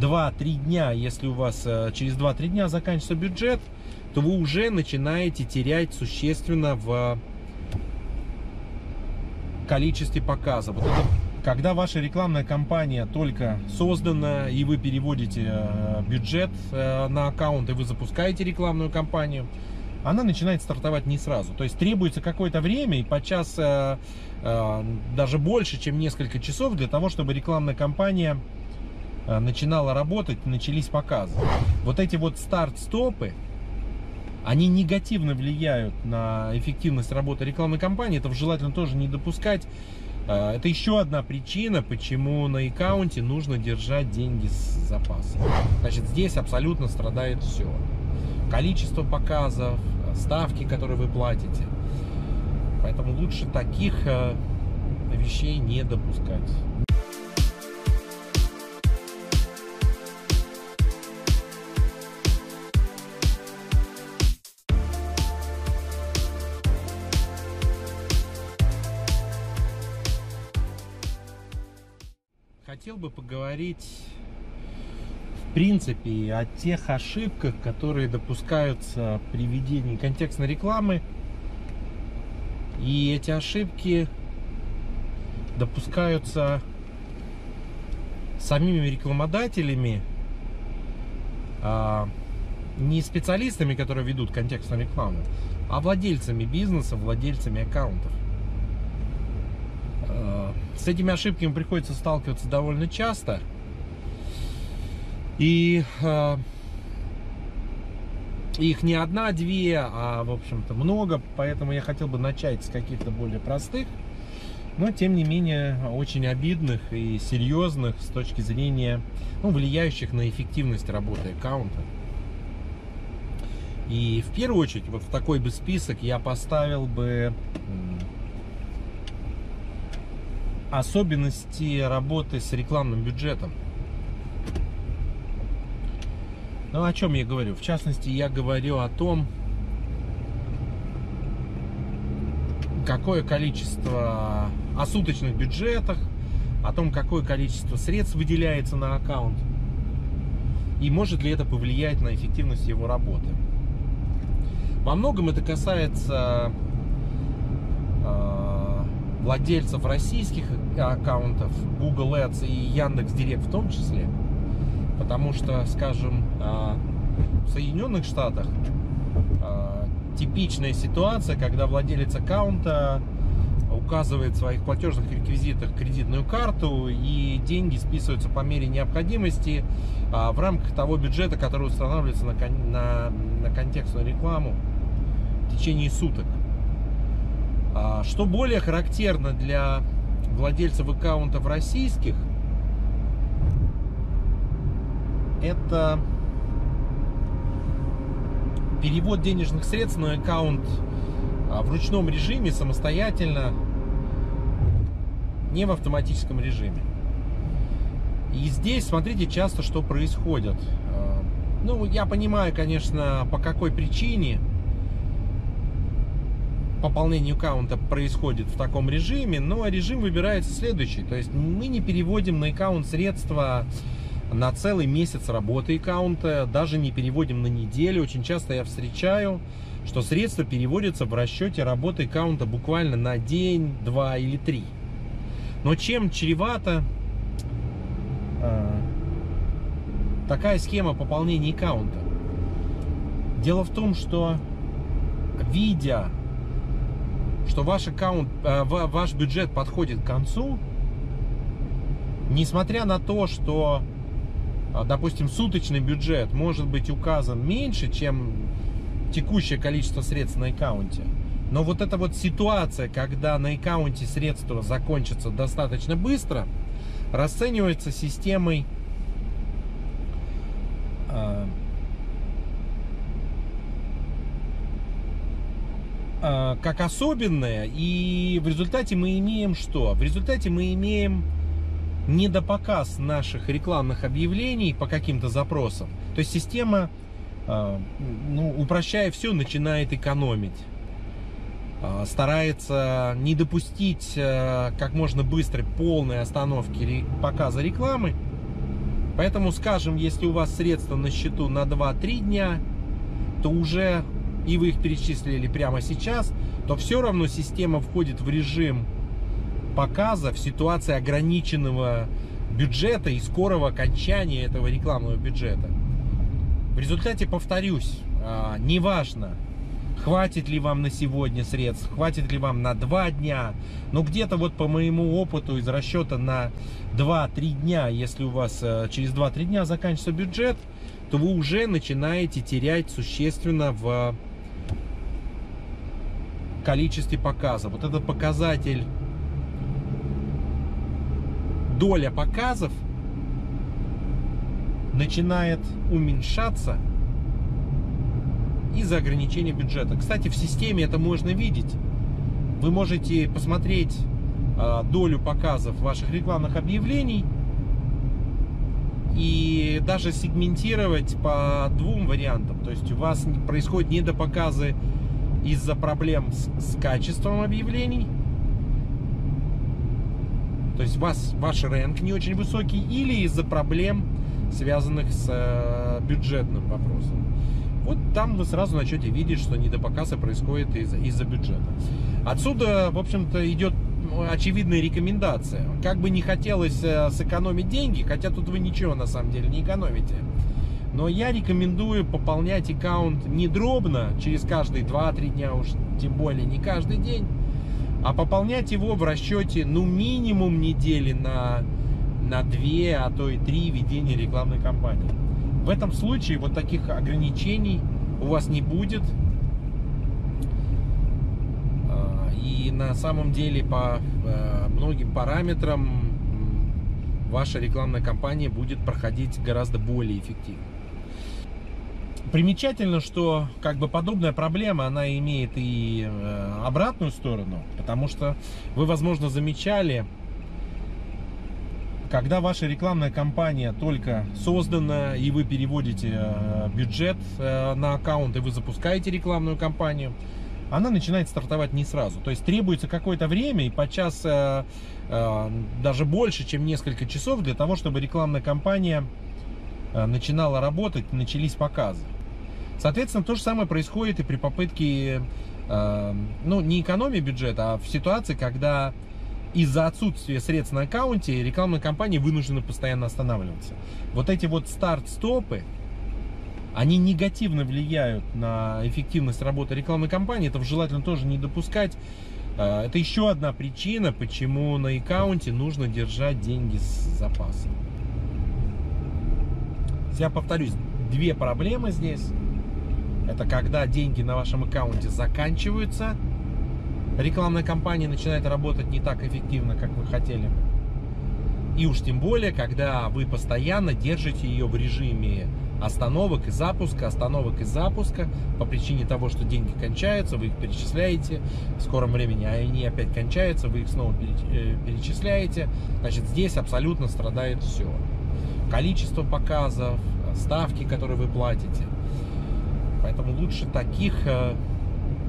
2-3 дня, если у вас э, через 2-3 дня заканчивается бюджет, то вы уже начинаете терять существенно в количестве показов. Вот это, когда ваша рекламная кампания только создана, и вы переводите э, бюджет э, на аккаунт, и вы запускаете рекламную кампанию, она начинает стартовать не сразу. То есть требуется какое-то время, и подчас даже больше, чем несколько часов, для того, чтобы рекламная кампания начинала работать, начались показы. Вот эти вот старт-стопы, они негативно влияют на эффективность работы рекламной кампании. Это желательно тоже не допускать. Э, это еще одна причина, почему на аккаунте нужно держать деньги с запасом. Значит, здесь абсолютно страдает все. Количество показов, ставки, которые вы платите. Поэтому лучше таких э, вещей не допускать. Хотел бы поговорить в принципе о тех ошибках, которые допускаются при ведении контекстной рекламы. И эти ошибки допускаются самими рекламодателями, а не специалистами, которые ведут контекстную рекламу, а владельцами бизнеса, владельцами аккаунтов. С этими ошибками приходится сталкиваться довольно часто. И э, их не одна-две, а, в общем-то, много. Поэтому я хотел бы начать с каких-то более простых, но, тем не менее, очень обидных и серьезных с точки зрения, ну, влияющих на эффективность работы аккаунта. И в первую очередь, вот в такой бы список я поставил бы особенности работы с рекламным бюджетом. Ну, о чем я говорю? В частности, я говорю о том, какое количество о суточных бюджетах, о том, какое количество средств выделяется на аккаунт и может ли это повлиять на эффективность его работы. Во многом это касается э, владельцев российских аккаунтов Google Ads и Яндекс Директ в том числе. Потому что, скажем, а, в Соединенных Штатах а, типичная ситуация, когда владелец аккаунта указывает в своих платежных реквизитах кредитную карту и деньги списываются по мере необходимости а, в рамках того бюджета, который устанавливается на, на, на контекстную рекламу в течение суток. Что более характерно для владельцев аккаунтов российских, это перевод денежных средств на аккаунт а, в ручном режиме самостоятельно, не в автоматическом режиме. И здесь, смотрите, часто что происходит. А, ну, я понимаю, конечно, по какой причине пополнение аккаунта происходит в таком режиме, но режим выбирается следующий. То есть мы не переводим на аккаунт средства на целый месяц работы аккаунта, даже не переводим на неделю. Очень часто я встречаю, что средства переводятся в расчете работы аккаунта буквально на день, два или три. Но чем чревата э, такая схема пополнения аккаунта? Дело в том, что видя, что ваш аккаунт, э, ваш бюджет подходит к концу, несмотря на то, что а, допустим, суточный бюджет может быть указан меньше, чем текущее количество средств на аккаунте. Но вот эта вот ситуация, когда на аккаунте средства закончатся достаточно быстро, расценивается системой э, э, как особенная. И в результате мы имеем что? В результате мы имеем недопоказ наших рекламных объявлений по каким-то запросам. То есть система, а, ну, упрощая все, начинает экономить. А, старается не допустить как можно быстрой полной остановки показа рекламы. Поэтому, скажем, если у вас средства на счету на 2-3 дня, то уже и вы их перечислили прямо сейчас, то все равно система входит в режим показа в ситуации ограниченного бюджета и скорого окончания этого рекламного бюджета. В результате, повторюсь, а, неважно, хватит ли вам на сегодня средств, хватит ли вам на два дня, но где-то вот по моему опыту из расчета на 2-3 дня, если у вас э, через 2-3 дня заканчивается бюджет, то вы уже начинаете терять существенно в количестве показов. Вот этот показатель доля показов начинает уменьшаться из-за ограничения бюджета. Кстати, в системе это можно видеть. Вы можете посмотреть э, долю показов ваших рекламных объявлений и даже сегментировать по двум вариантам. То есть у вас происходят недопоказы из-за проблем с, с качеством объявлений, то есть вас, ваш рэнк не очень высокий, или из-за проблем, связанных с э, бюджетным вопросом. Вот там вы сразу начнете видеть, что недопоказы происходит из-за из бюджета. Отсюда, в общем-то, идет очевидная рекомендация. Как бы не хотелось э, сэкономить деньги, хотя тут вы ничего на самом деле не экономите. Но я рекомендую пополнять аккаунт не дробно, через каждые 2-3 дня уж, тем более не каждый день, а пополнять его в расчете, ну, минимум недели на, на 2, а то и 3 ведения рекламной кампании. В этом случае вот таких ограничений у вас не будет. А, и на самом деле по э, многим параметрам ваша рекламная кампания будет проходить гораздо более эффективно. Примечательно, что как бы подобная проблема, она имеет и э, обратную сторону, потому что вы, возможно, замечали, когда ваша рекламная кампания только создана, и вы переводите э, бюджет э, на аккаунт, и вы запускаете рекламную кампанию, она начинает стартовать не сразу. То есть требуется какое-то время, и подчас даже больше, чем несколько часов, для того, чтобы рекламная кампания начинала работать, начались показы. Соответственно, то же самое происходит и при попытке, э, ну, не экономии бюджета, а в ситуации, когда из-за отсутствия средств на аккаунте рекламные кампании вынуждены постоянно останавливаться. Вот эти вот старт-стопы, они негативно влияют на эффективность работы рекламной кампании. Это желательно тоже не допускать. Э, это еще одна причина, почему на аккаунте нужно держать деньги с запасом. Я повторюсь, две проблемы здесь. Это когда деньги на вашем аккаунте заканчиваются, рекламная кампания начинает работать не так эффективно, как вы хотели. И уж тем более, когда вы постоянно держите ее в режиме остановок и запуска, остановок и запуска, по причине того, что деньги кончаются, вы их перечисляете, в скором времени они опять кончаются, вы их снова э, перечисляете. Значит, здесь абсолютно страдает все. Количество показов, ставки, которые вы платите. Поэтому лучше таких э,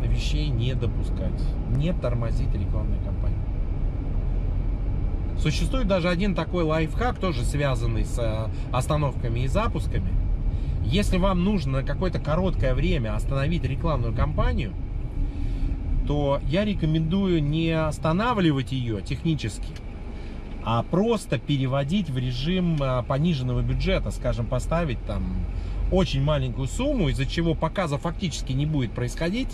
вещей не допускать, не тормозить рекламные кампании. Существует даже один такой лайфхак, тоже связанный с э, остановками и запусками. Если вам нужно на какое-то короткое время остановить рекламную кампанию, то я рекомендую не останавливать ее технически, а просто переводить в режим э, пониженного бюджета, скажем, поставить там очень маленькую сумму, из-за чего показа фактически не будет происходить.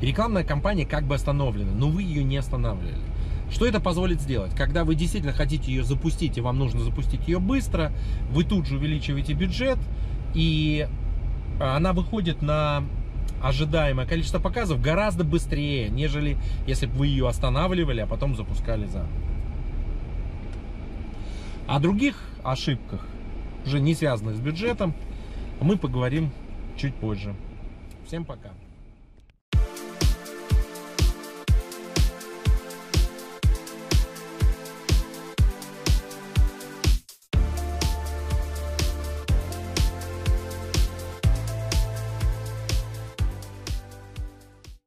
рекламная кампания как бы остановлена, но вы ее не останавливали. Что это позволит сделать? Когда вы действительно хотите ее запустить, и вам нужно запустить ее быстро, вы тут же увеличиваете бюджет, и она выходит на ожидаемое количество показов гораздо быстрее, нежели если бы вы ее останавливали, а потом запускали заново. О других ошибках уже не связанных с бюджетом, мы поговорим чуть позже. Всем пока.